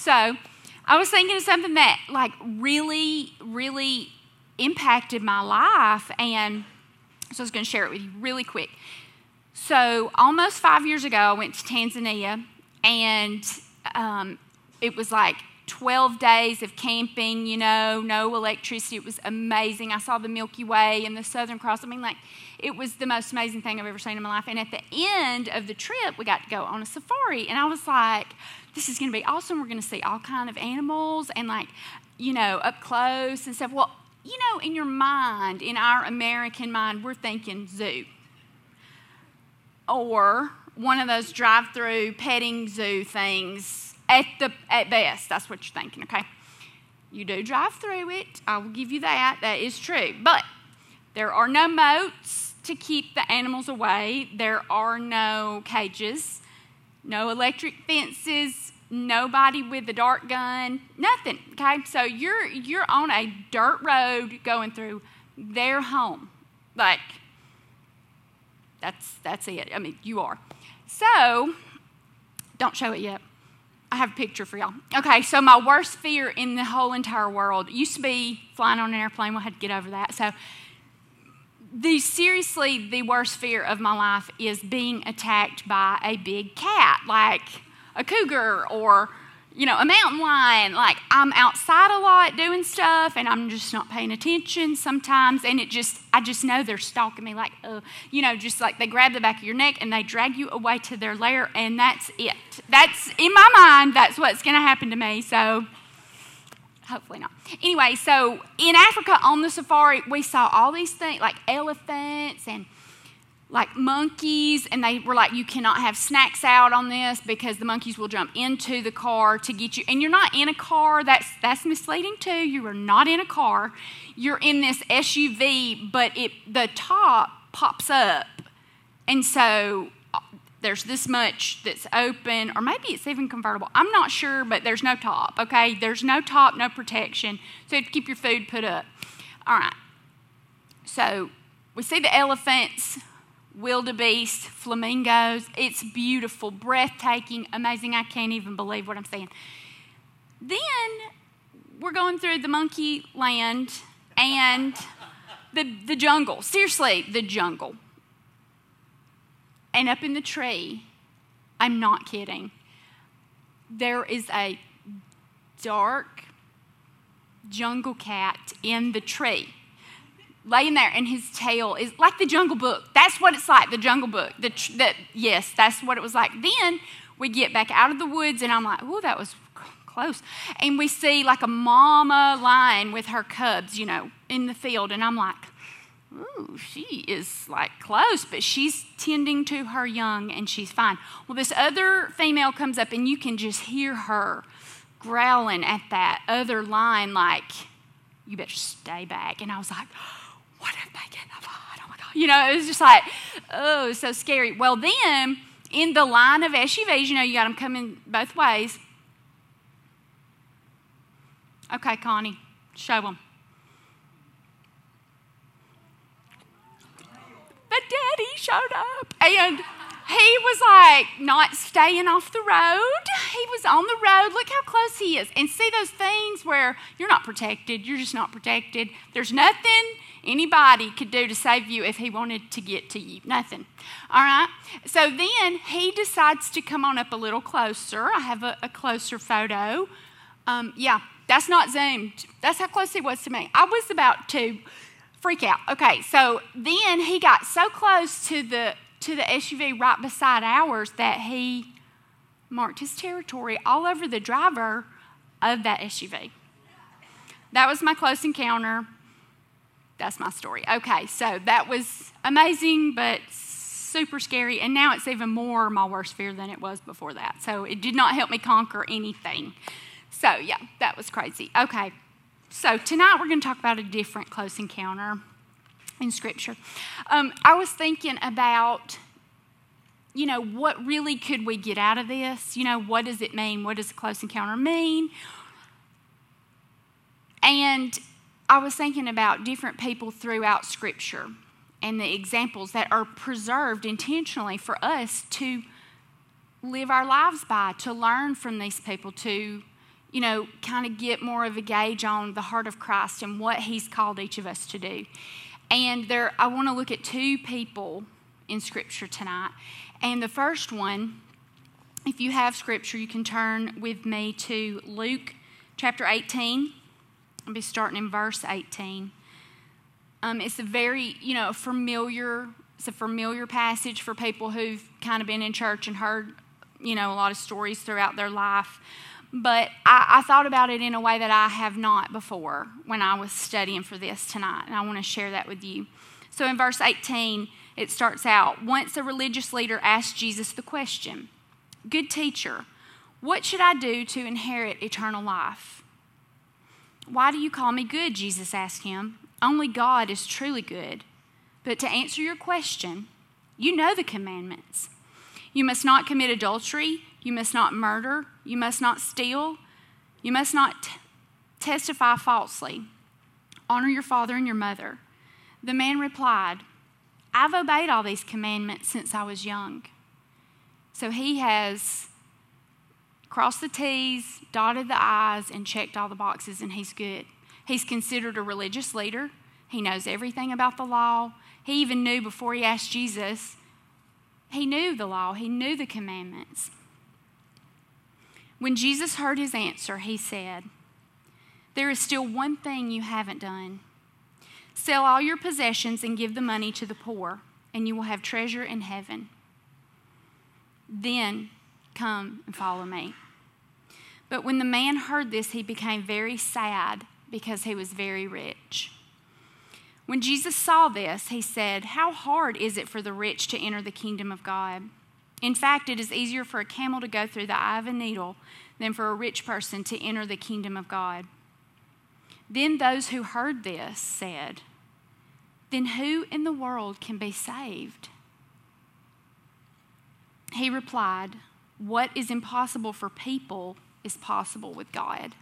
So I was thinking of something that like really, really impacted my life, and so I was going to share it with you really quick. So almost five years ago, I went to Tanzania, and um, it was like 12 days of camping, you know, no electricity. It was amazing. I saw the Milky Way and the Southern Cross. I mean, like, it was the most amazing thing I've ever seen in my life. And at the end of the trip, we got to go on a safari. And I was like, this is going to be awesome. We're going to see all kind of animals and like, you know, up close and stuff. Well, you know, in your mind, in our American mind, we're thinking zoo. Or one of those drive-through petting zoo things at the at best. That's what you're thinking, okay? You do drive through it. I will give you that. That is true. But there are no moats to keep the animals away. There are no cages no electric fences, nobody with a dart gun, nothing. Okay, so you're you're on a dirt road going through their home, like that's that's it. I mean, you are. So don't show it yet. I have a picture for y'all. Okay, so my worst fear in the whole entire world used to be flying on an airplane. We had to get over that. So the seriously the worst fear of my life is being attacked by a big cat like a cougar or you know a mountain lion. Like i'm outside a lot doing stuff and i'm just not paying attention sometimes. And it just i just know they're stalking me like uh, you know just like they grab the back of your neck and they drag you away to their lair and that's it. That's in my mind that's what's going to happen to me. So hopefully not. Anyway, so in Africa on the safari, we saw all these things like elephants and like monkeys, and they were like, you cannot have snacks out on this because the monkeys will jump into the car to get you. And you're not in a car. That's that's misleading too. You are not in a car. You're in this SUV, but it the top pops up, and so there's this much that's open, or maybe it's even convertible. I'm not sure, but there's no top, okay? There's no top, no protection. So you have to keep your food put up. All right. So we see the elephants, wildebeest, flamingos. It's beautiful, breathtaking, amazing. I can't even believe what I'm saying. Then we're going through the monkey land and the, the jungle. Seriously, the jungle and up in the tree, I'm not kidding, there is a dark jungle cat in the tree laying there and his tail is like the jungle book. That's what it's like the jungle book. The, the yes that's what it was like. Then we get back out of the woods and i'm like oh that was close. And we see like a mama lion with her cubs you know in the field and i'm like ooh, she is like close, but she's tending to her young and she's fine. Well, this other female comes up and you can just hear her growling at that other line, like, you better stay back. And I was like, what if they get the fight? Oh my God. You know, it was just like, oh, so scary. Well, then in the line of SUVs, you know, you got them coming both ways. Okay, Connie, show them. The daddy showed up. And he was like not staying off the road. He was on the road. Look how close he is. And see those things where you're not protected. You're just not protected. There's nothing anybody could do to save you if he wanted to get to you. Nothing. All right? So then he decides to come on up a little closer. I have a, a closer photo. Um, yeah, that's not zoomed. That's how close he was to me. I was about to freak out. Okay, so then he got so close to the to the SUV right beside ours that he marked his territory all over the driver of that SUV. That was my close encounter. That's my story. Okay, so that was amazing, but super scary. And now it's even more my worst fear than it was before that. So it did not help me conquer anything. So, yeah, that was crazy. Okay. So, tonight we're going to talk about a different close encounter in Scripture. Um, I was thinking about, you know, what really could we get out of this? You know, what does it mean? What does a close encounter mean? And I was thinking about different people throughout Scripture and the examples that are preserved intentionally for us to live our lives by, to learn from these people, to you know, kind of get more of a gauge on the heart of Christ and what He's called each of us to do. And there, I want to look at two people in Scripture tonight. And the first one, if you have Scripture, you can turn with me to Luke chapter 18. I'll be starting in verse 18. Um, it's a very, you know, familiar. It's a familiar passage for people who've kind of been in church and heard, you know, a lot of stories throughout their life. But I, I, thought about it in a way that I have not before when I was studying for this tonight, and I want to share that with you. So in verse 18, it starts out Once a religious leader asked Jesus the question, Good teacher, what should I do to inherit eternal life? Why do you call me good? Jesus asked him. Only God is truly good. But to answer your question, you know the commandments. You must not commit adultery. You must not murder. You must not steal. You must not t- testify falsely. Honor your father and your mother. The man replied, I've obeyed all these commandments since I was young. So he has crossed the T's, dotted the I's, and checked all the boxes, and he's good. He's considered a religious leader. He knows everything about the law. He even knew before he asked Jesus, he knew the law, he knew the commandments. When Jesus heard his answer, he said, There is still one thing you haven't done. Sell all your possessions and give the money to the poor, and you will have treasure in heaven. Then come and follow me. But when the man heard this, he became very sad because he was very rich. When Jesus saw this, he said, How hard is it for the rich to enter the kingdom of God? In fact, it is easier for a camel to go through the eye of a needle than for a rich person to enter the kingdom of God. Then those who heard this said, Then who in the world can be saved? He replied, What is impossible for people is possible with God.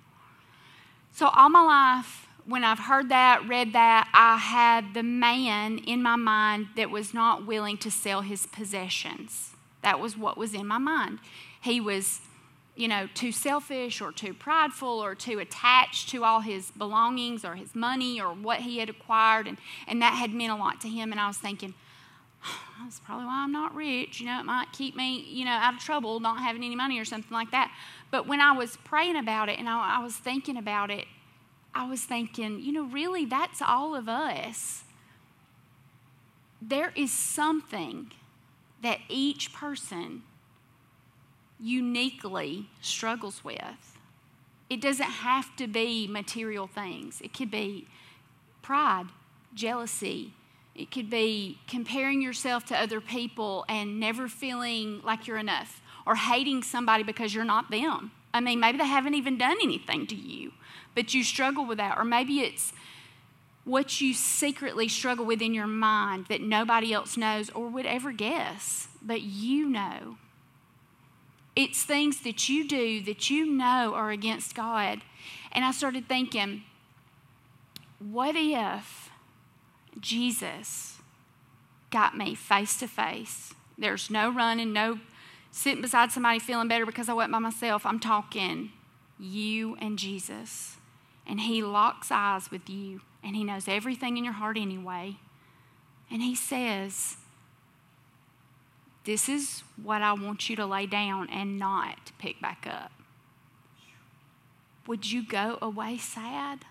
So, all my life, when I've heard that, read that, I had the man in my mind that was not willing to sell his possessions. That was what was in my mind. He was, you know, too selfish or too prideful or too attached to all his belongings or his money or what he had acquired. And, and that had meant a lot to him. And I was thinking, that's probably why I'm not rich. You know, it might keep me, you know, out of trouble not having any money or something like that. But when I was praying about it and I, I was thinking about it, I was thinking, you know, really, that's all of us. There is something that each person uniquely struggles with. It doesn't have to be material things, it could be pride, jealousy. It could be comparing yourself to other people and never feeling like you're enough, or hating somebody because you're not them. I mean, maybe they haven't even done anything to you, but you struggle with that. Or maybe it's what you secretly struggle with in your mind that nobody else knows or would ever guess, but you know. It's things that you do that you know are against God. And I started thinking, what if Jesus got me face to face? There's no running, no sitting beside somebody feeling better because I went by myself. I'm talking you and Jesus. And He locks eyes with you and He knows everything in your heart anyway. And He says, This is what I want you to lay down and not pick back up. Would you go away sad?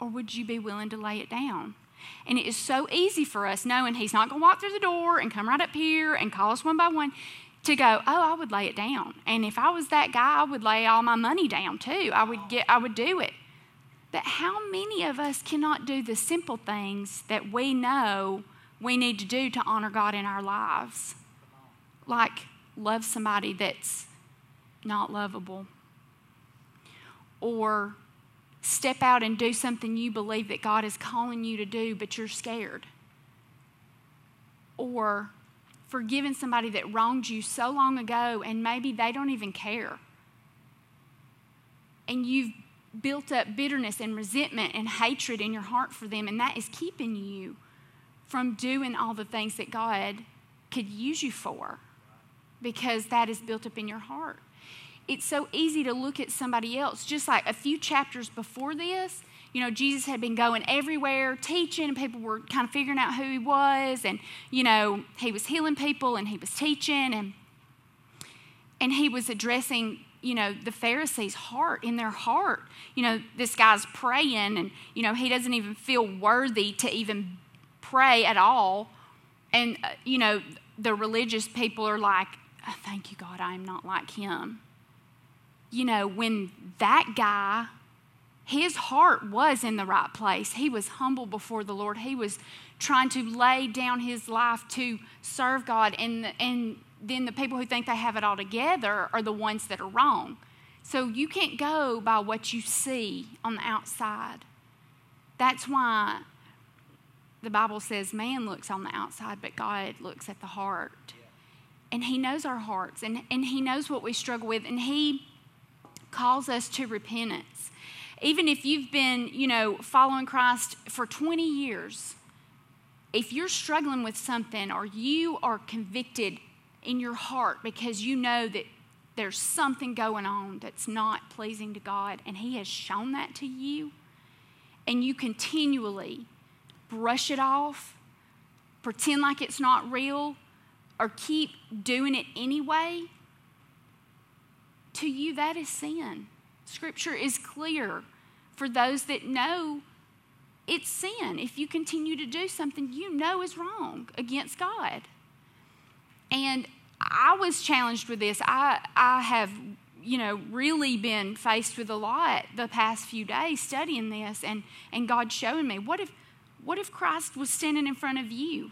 Or would you be willing to lay it down? And it is so easy for us knowing He's not going to walk through the door and come right up here and call us one by one to go, oh, I would lay it down. And if I was that guy, I would lay all my money down too. I would get I would do it. But how many of us cannot do the simple things that we know we need to do to honor God in our lives? Like love somebody that's not lovable. Or step out and do something you believe that God is calling you to do, but you're scared. Or forgiving somebody that wronged you so long ago and maybe they don't even care. And you've built up bitterness and resentment and hatred in your heart for them, and that is keeping you from doing all the things that God could use you for because that is built up in your heart. it's so easy to look at somebody else. Just like a few chapters before this, you know, Jesus had been going everywhere teaching, and people were kind of figuring out who he was. And, you know, he was healing people and he was teaching and and he was addressing you know the pharisees heart in their heart. You know this guy's praying and you know he doesn't even feel worthy to even pray at all. And uh, you know the religious people are like oh, thank you god i am not like him. You know when that guy his heart was in the right place he was humble before the lord he was trying to lay down his life to serve god and and then the people who think they have it all together are the ones that are wrong. So you can't go by what you see on the outside. That's why the Bible says man looks on the outside, but God looks at the heart. And He knows our hearts, and, and He knows what we struggle with, and He calls us to repentance. Even if you've been, you know, following Christ for 20 years, if you're struggling with something or you are convicted in your heart because you know that there's something going on that's not pleasing to God, and He has shown that to you, and you continually brush it off, pretend like it's not real, or keep doing it anyway, to you that is sin. Scripture is clear for those that know it's sin. If you continue to do something you know is wrong against God. And I was challenged with this. I, I have, you know, really been faced with a lot the past few days studying this and, and God showing me what if, what if Christ was standing in front of you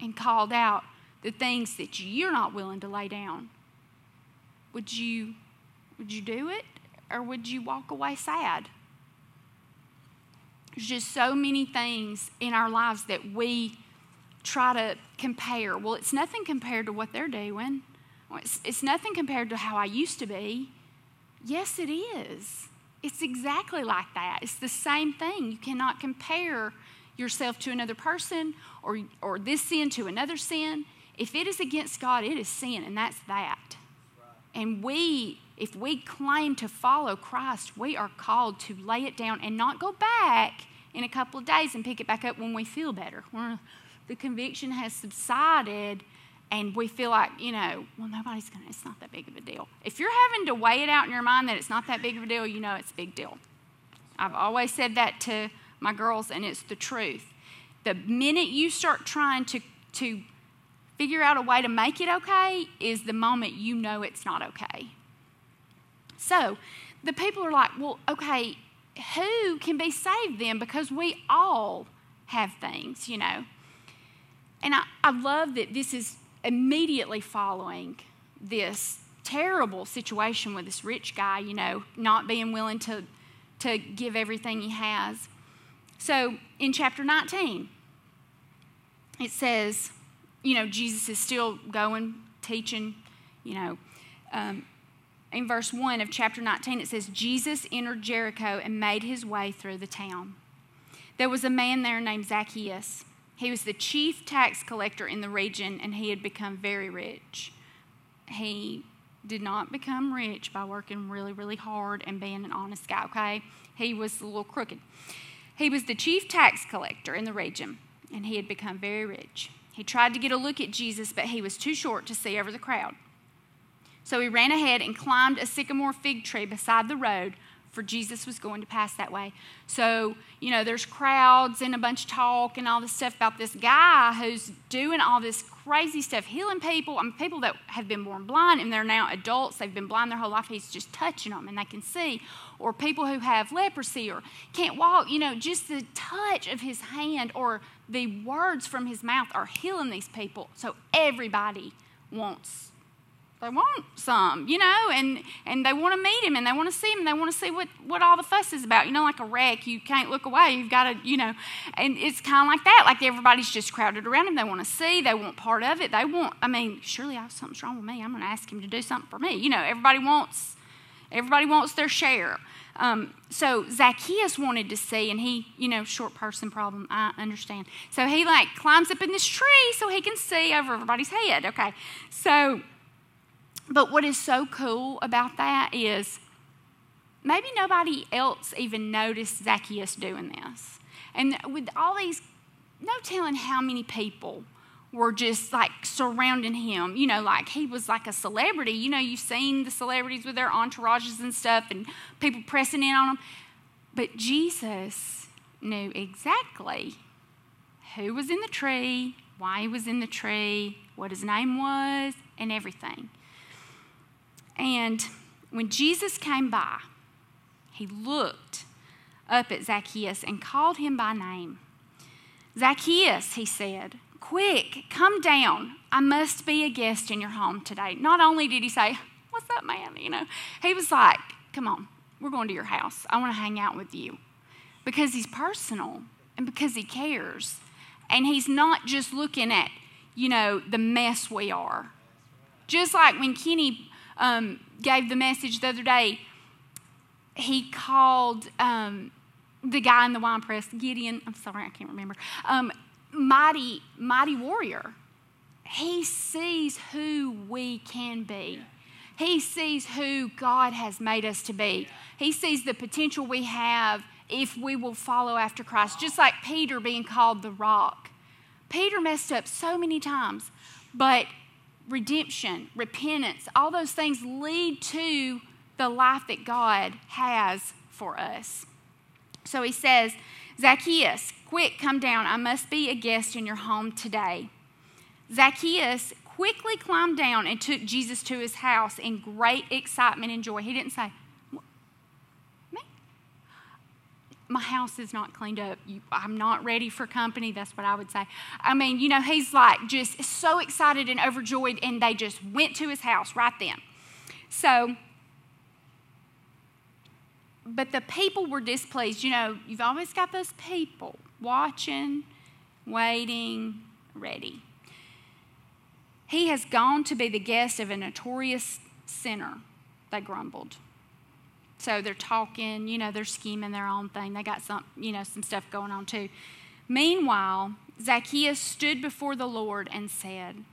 and called out the things that you're not willing to lay down? Would you, would you do it or would you walk away sad? There's just so many things in our lives that we try to compare. Well, it's nothing compared to what they're doing. It's, it's nothing compared to how I used to be. Yes, it is. It's exactly like that. It's the same thing. You cannot compare yourself to another person or, or this sin to another sin. If it is against God, it is sin, and that's that. And we, if we claim to follow Christ, we are called to lay it down and not go back in a couple of days and pick it back up when we feel better. We're, the conviction has subsided and we feel like, you know, well, nobody's going to, it's not that big of a deal. If you're having to weigh it out in your mind that it's not that big of a deal, you know it's a big deal. I've always said that to my girls, and it's the truth. The minute you start trying to, to figure out a way to make it okay is the moment you know it's not okay. So the people are like, well, okay, who can be saved then? Because we all have things, you know. And I, I love that this is immediately following this terrible situation with this rich guy, you know, not being willing to, to give everything he has. So in chapter 19, it says, you know, Jesus is still going, teaching, you know. Um, in verse 1 of chapter 19, it says, Jesus entered Jericho and made his way through the town. There was a man there named Zacchaeus. He was the chief tax collector in the region and he had become very rich. He did not become rich by working really, really hard and being an honest guy, okay? He was a little crooked. He was the chief tax collector in the region and he had become very rich. He tried to get a look at Jesus, but he was too short to see over the crowd. So he ran ahead and climbed a sycamore fig tree beside the road for Jesus was going to pass that way. So, you know, there's crowds and a bunch of talk and all this stuff about this guy who's doing all this crazy stuff, healing people. I mean, people that have been born blind and they're now adults, they've been blind their whole life. He's just touching them and they can see. Or people who have leprosy or can't walk, you know, just the touch of his hand or the words from his mouth are healing these people. So everybody wants they want some, you know, and, and they want to meet him and they want to see him and they want to see what, what all the fuss is about. You know, like a wreck, you can't look away. You've got to, you know, and it's kind of like that. Like everybody's just crowded around him. They want to see, they want part of it. They want, I mean, surely I have something's wrong with me. I'm going to ask him to do something for me. You know, everybody wants, everybody wants their share. Um, so Zacchaeus wanted to see, and he, you know, short person problem, I understand. So he like climbs up in this tree so he can see over everybody's head. Okay. So But what is so cool about that is maybe nobody else even noticed Zacchaeus doing this. And with all these, no telling how many people were just like surrounding him. You know, like he was like a celebrity. You know, you've seen the celebrities with their entourages and stuff and people pressing in on them. But Jesus knew exactly who was in the tree, why he was in the tree, what his name was, and everything. And when Jesus came by, he looked up at Zacchaeus and called him by name. Zacchaeus, he said, quick, come down. I must be a guest in your home today. Not only did he say, What's up, man? You know, he was like, Come on, we're going to your house. I want to hang out with you. Because he's personal and because he cares. And he's not just looking at, you know, the mess we are. Just like when Kenny um, gave the message the other day, he called um, the guy in the wine press, Gideon, I'm sorry, I can't remember, um, mighty, mighty warrior. He sees who we can be. He sees who God has made us to be. He sees the potential we have if we will follow after Christ, just like Peter being called the rock. Peter messed up so many times, but redemption, repentance, all those things lead to the life that God has for us. So he says, Zacchaeus, quick, come down. I must be a guest in your home today. Zacchaeus quickly climbed down and took Jesus to his house in great excitement and joy. He didn't say, Me? My house is not cleaned up. I'm not ready for company. That's what I would say. I mean, you know, he's like just so excited and overjoyed, and they just went to his house right then. So, but the people were displeased. You know, you've always got those people watching, waiting, ready. He has gone to be the guest of a notorious sinner, they grumbled. So they're talking, you know, they're scheming their own thing. They got some, you know, some stuff going on too. Meanwhile, Zacchaeus stood before the Lord and said,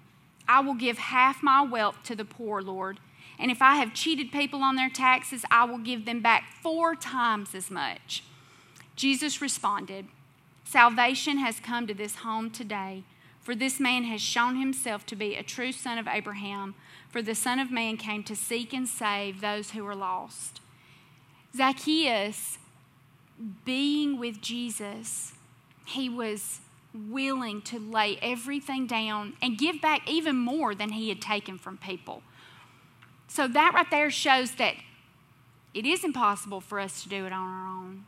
I will give half my wealth to the poor, Lord. And if I have cheated people on their taxes, I will give them back four times as much. Jesus responded, Salvation has come to this home today, for this man has shown himself to be a true son of Abraham. For the Son of Man came to seek and save those who are lost. Zacchaeus, being with Jesus, he was willing to lay everything down and give back even more than he had taken from people. So that right there shows that it is impossible for us to do it on our own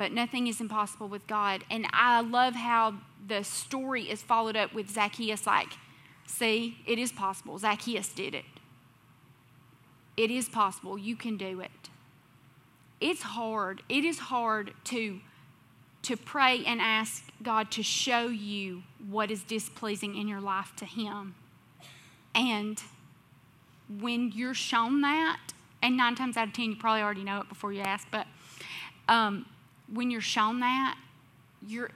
but nothing is impossible with God. And I love how the story is followed up with Zacchaeus like, see, it is possible. Zacchaeus did it. It is possible. You can do it. It's hard. It is hard to to pray and ask God to show you what is displeasing in your life to him. And when you're shown that, and nine times out of ten, you probably already know it before you ask, but um, when you're shown that, you're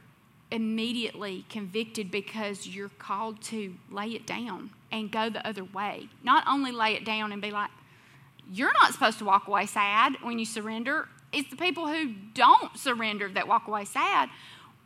immediately convicted because you're called to lay it down and go the other way. Not only lay it down and be like, you're not supposed to walk away sad when you surrender. It's the people who don't surrender that walk away sad.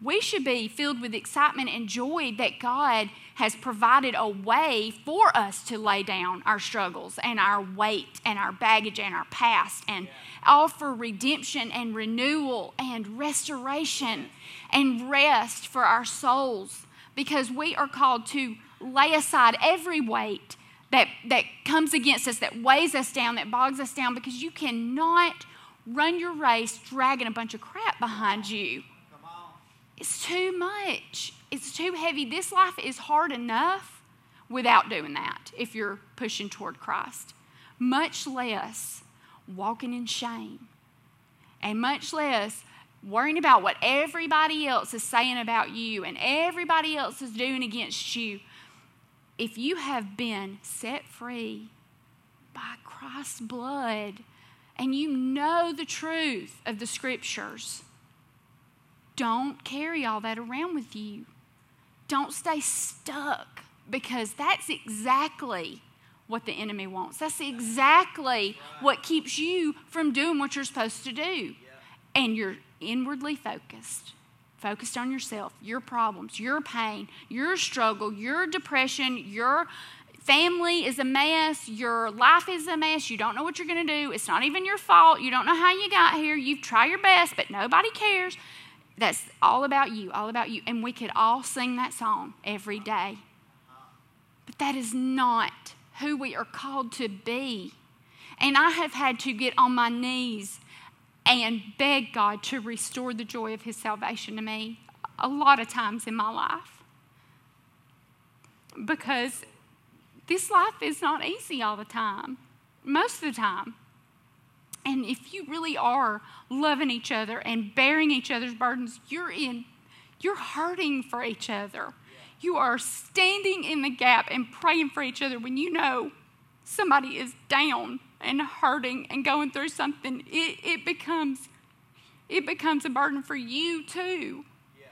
We should be filled with excitement and joy that God has provided a way for us to lay down our struggles and our weight and our baggage and our past and offer redemption and renewal and restoration and rest for our souls. Because we are called to lay aside every weight that, that comes against us, that weighs us down, that bogs us down, because you cannot run your race dragging a bunch of crap behind you. It's too much. It's too heavy. This life is hard enough without doing that if you're pushing toward Christ. Much less walking in shame, and much less worrying about what everybody else is saying about you and everybody else is doing against you. If you have been set free by Christ's blood and you know the truth of the scriptures, don't carry all that around with you. Don't stay stuck because that's exactly what the enemy wants. That's exactly what keeps you from doing what you're supposed to do. And you're inwardly focused, focused on yourself, your problems, your pain, your struggle, your depression, your family is a mess, your life is a mess, you don't know what you're going to do, it's not even your fault, you don't know how you got here, you've tried your best, but nobody cares. That's all about you, all about you. And we could all sing that song every day. But that is not who we are called to be. And I have had to get on my knees and beg God to restore the joy of His salvation to me a lot of times in my life. Because this life is not easy all the time, most of the time. And if you really are loving each other and bearing each other's burdens, you're in, you're hurting for each other. You are standing in the gap and praying for each other when you know somebody is down and hurting and going through something. It, it becomes it becomes a burden for you too. Yeah.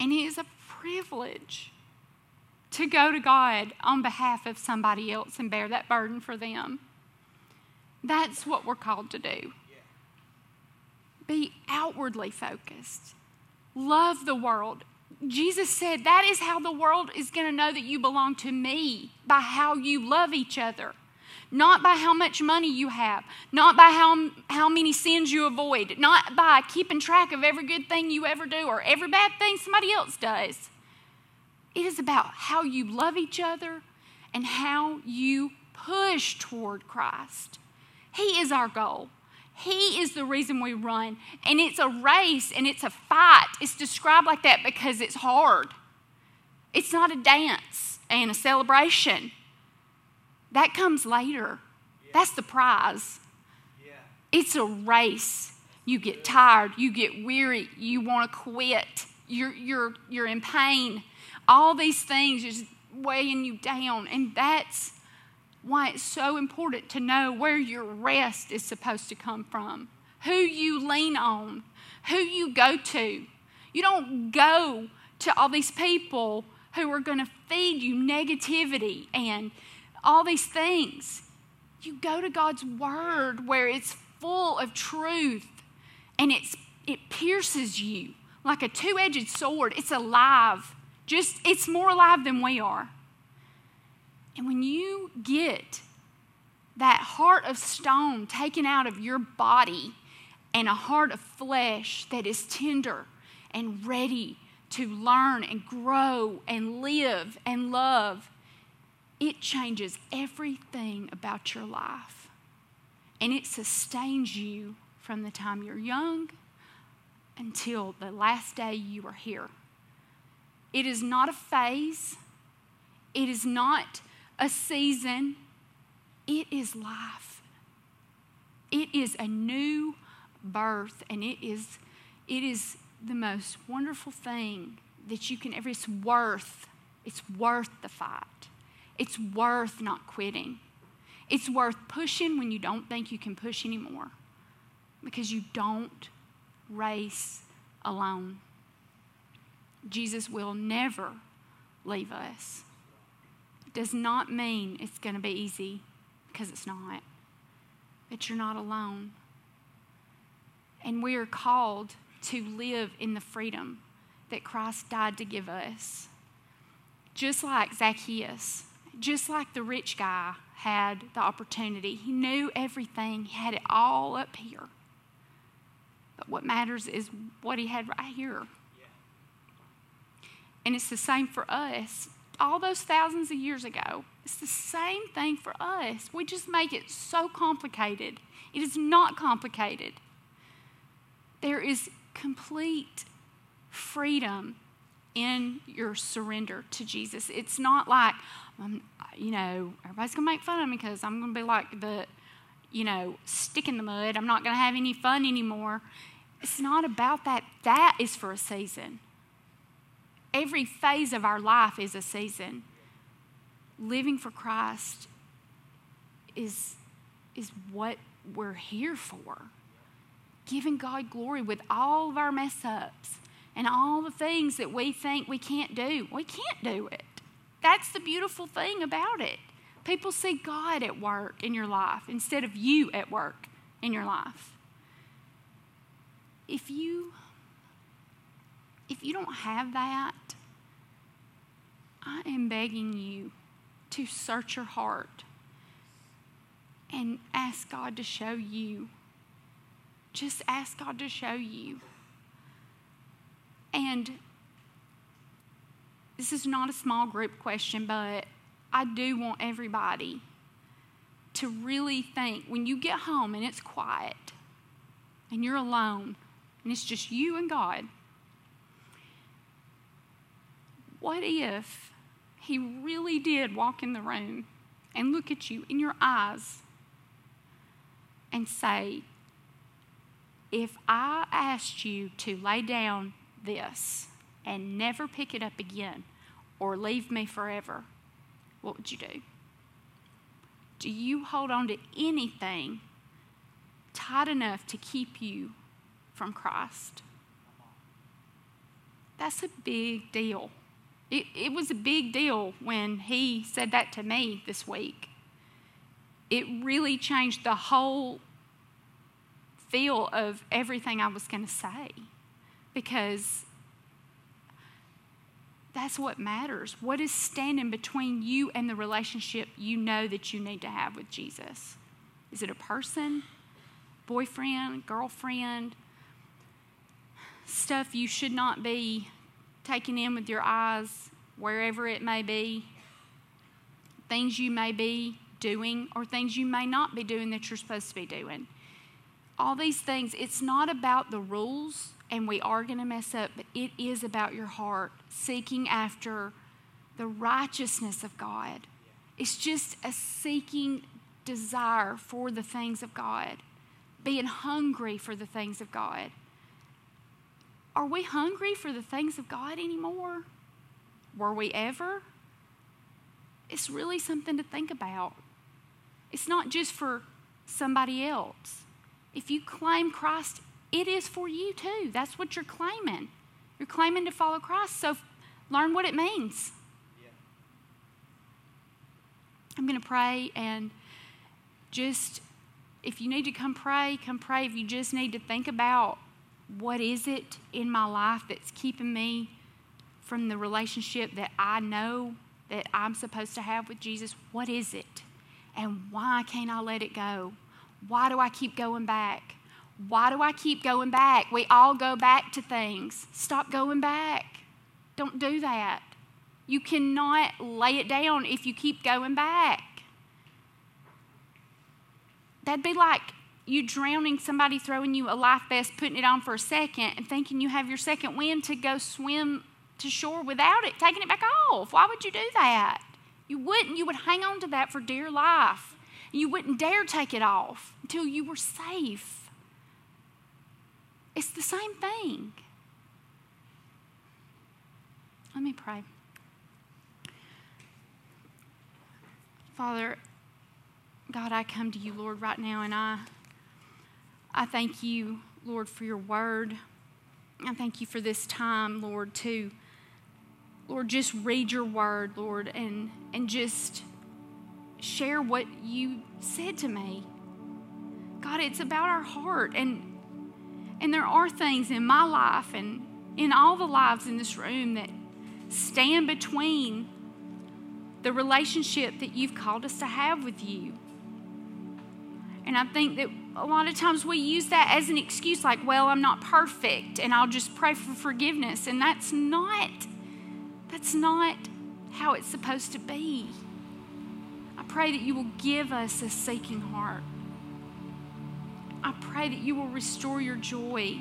And it is a privilege to go to God on behalf of somebody else and bear that burden for them. That's what we're called to do. Be outwardly focused. Love the world. Jesus said that is how the world is going to know that you belong to me by how you love each other. Not by how much money you have, not by how, how many sins you avoid, not by keeping track of every good thing you ever do or every bad thing somebody else does. It is about how you love each other and how you push toward Christ. He is our goal. He is the reason we run. And it's a race and it's a fight. It's described like that because it's hard. It's not a dance and a celebration. That comes later. Yeah. That's the prize. Yeah. It's a race. You get tired, you get weary, you want to quit, you're, you're, you're in pain. All these things just weighing you down. And that's why it's so important to know where your rest is supposed to come from, who you lean on, who you go to. You don't go to all these people who are going to feed you negativity and all these things. You go to God's Word where it's full of truth and it's, it pierces you like a two edged sword. It's alive. Just, it's more alive than we are. And when you get that heart of stone taken out of your body and a heart of flesh that is tender and ready to learn and grow and live and love, it changes everything about your life. And it sustains you from the time you're young until the last day you are here. It is not a phase, it is not a season, it is life. It is a new birth, and it is, it is the most wonderful thing that you can ever. It's worth. It's worth the fight. It's worth not quitting. It's worth pushing when you don't think you can push anymore, because you don't race alone. Jesus will never leave us It does not mean it's going to be easy because it's not. But you're not alone. And we are called to live in the freedom that Christ died to give us. Just like Zacchaeus, just like the rich guy had the opportunity, he knew everything, he had it all up here. But what matters is what he had right here. And it's the same for us all those thousands of years ago. It's the same thing for us. We just make it so complicated. It is not complicated. There is complete freedom in your surrender to Jesus. It's not like, um, you know, everybody's going to make fun of me because I'm going to be like the, you know, stick in the mud. I'm not going to have any fun anymore. It's not about that. That is for a season. Every phase of our life is a season. Living for Christ is, is what we're here for. Giving God glory with all of our mess ups and all the things that we think we can't do. We can't do it. That's the beautiful thing about it. People see God at work in your life instead of you at work in your life. If you if you don't have that, I am begging you to search your heart and ask God to show you. Just ask God to show you. And this is not a small group question, but I do want everybody to really think when you get home and it's quiet and you're alone and it's just you and God, what if He really did walk in the room and look at you in your eyes and say, If I asked you to lay down this and never pick it up again or leave me forever, what would you do? Do you hold on to anything tight enough to keep you from Christ? That's a big deal. It, it was a big deal when he said that to me this week. It really changed the whole feel of everything I was going to say because that's what matters. What is standing between you and the relationship you know that you need to have with Jesus? Is it a person, boyfriend, girlfriend? Stuff you should not be taking in with your eyes, wherever it may be. Things you may be doing, or things you may not be doing that you're supposed to be doing. All these things, it's not about the rules and we are going to mess up, but it is about your heart seeking after the righteousness of God. It's just a seeking desire for the things of God, being hungry for the things of God. Are we hungry for the things of God anymore? Were we ever? It's really something to think about. It's not just for somebody else. If you claim Christ it is for you too. That's what you're claiming. You're claiming to follow Christ, so learn what it means. Yeah. I'm going to pray and just if you need to come pray, come pray. If you just need to think about what is it in my life that's keeping me from the relationship that I know that I'm supposed to have with Jesus, what is it? And why can't I let it go? Why do I keep going back? Why do I keep going back? We all go back to things. Stop going back. Don't do that. You cannot lay it down if you keep going back. That'd be like you drowning somebody throwing you a life vest, putting it on for a second, and thinking you have your second wind to go swim to shore without it, taking it back off. Why would you do that? You wouldn't. You would hang on to that for dear life. You wouldn't dare take it off until you were safe. It's the same thing. Let me pray. Father, God, I come to you, Lord, right now, and I, I thank you, Lord, for your word. I thank you for this time, Lord, to, Lord, just read your word, Lord, and, and just share what you said to me. God, it's about our heart. And and there are things in my life and in all the lives in this room that stand between the relationship that you've called us to have with you. And I think that a lot of times we use that as an excuse, like, well, I'm not perfect and I'll just pray for forgiveness. And that's not, that's not how it's supposed to be. I pray that you will give us a seeking heart. I pray that you will restore your joy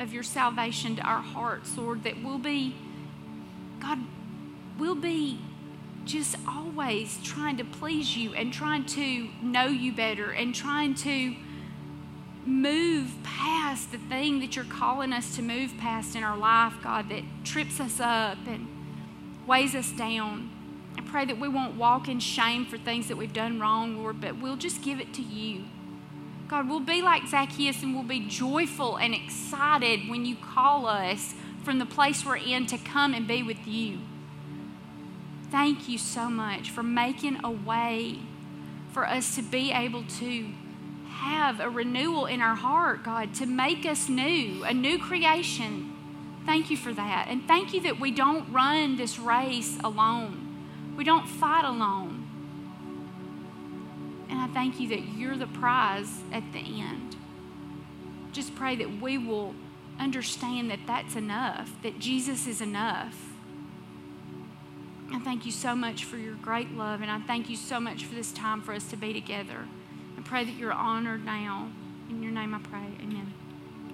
of your salvation to our hearts, Lord, that we'll be, God, we'll be just always trying to please you and trying to know you better and trying to move past the thing that you're calling us to move past in our life, God, that trips us up and weighs us down. I pray that we won't walk in shame for things that we've done wrong, Lord, but we'll just give it to you. God, we'll be like Zacchaeus and we'll be joyful and excited when you call us from the place we're in to come and be with you. thank you so much for making a way for us to be able to have a renewal in our heart, God, to make us new, a new creation. Thank you for that. And thank you that we don't run this race alone, we don't fight alone. And I thank you that you're the prize at the end. Just pray that we will understand that that's enough, that Jesus is enough. I thank you so much for your great love, and I thank you so much for this time for us to be together. I pray that you're honored now. In your name I pray. Amen.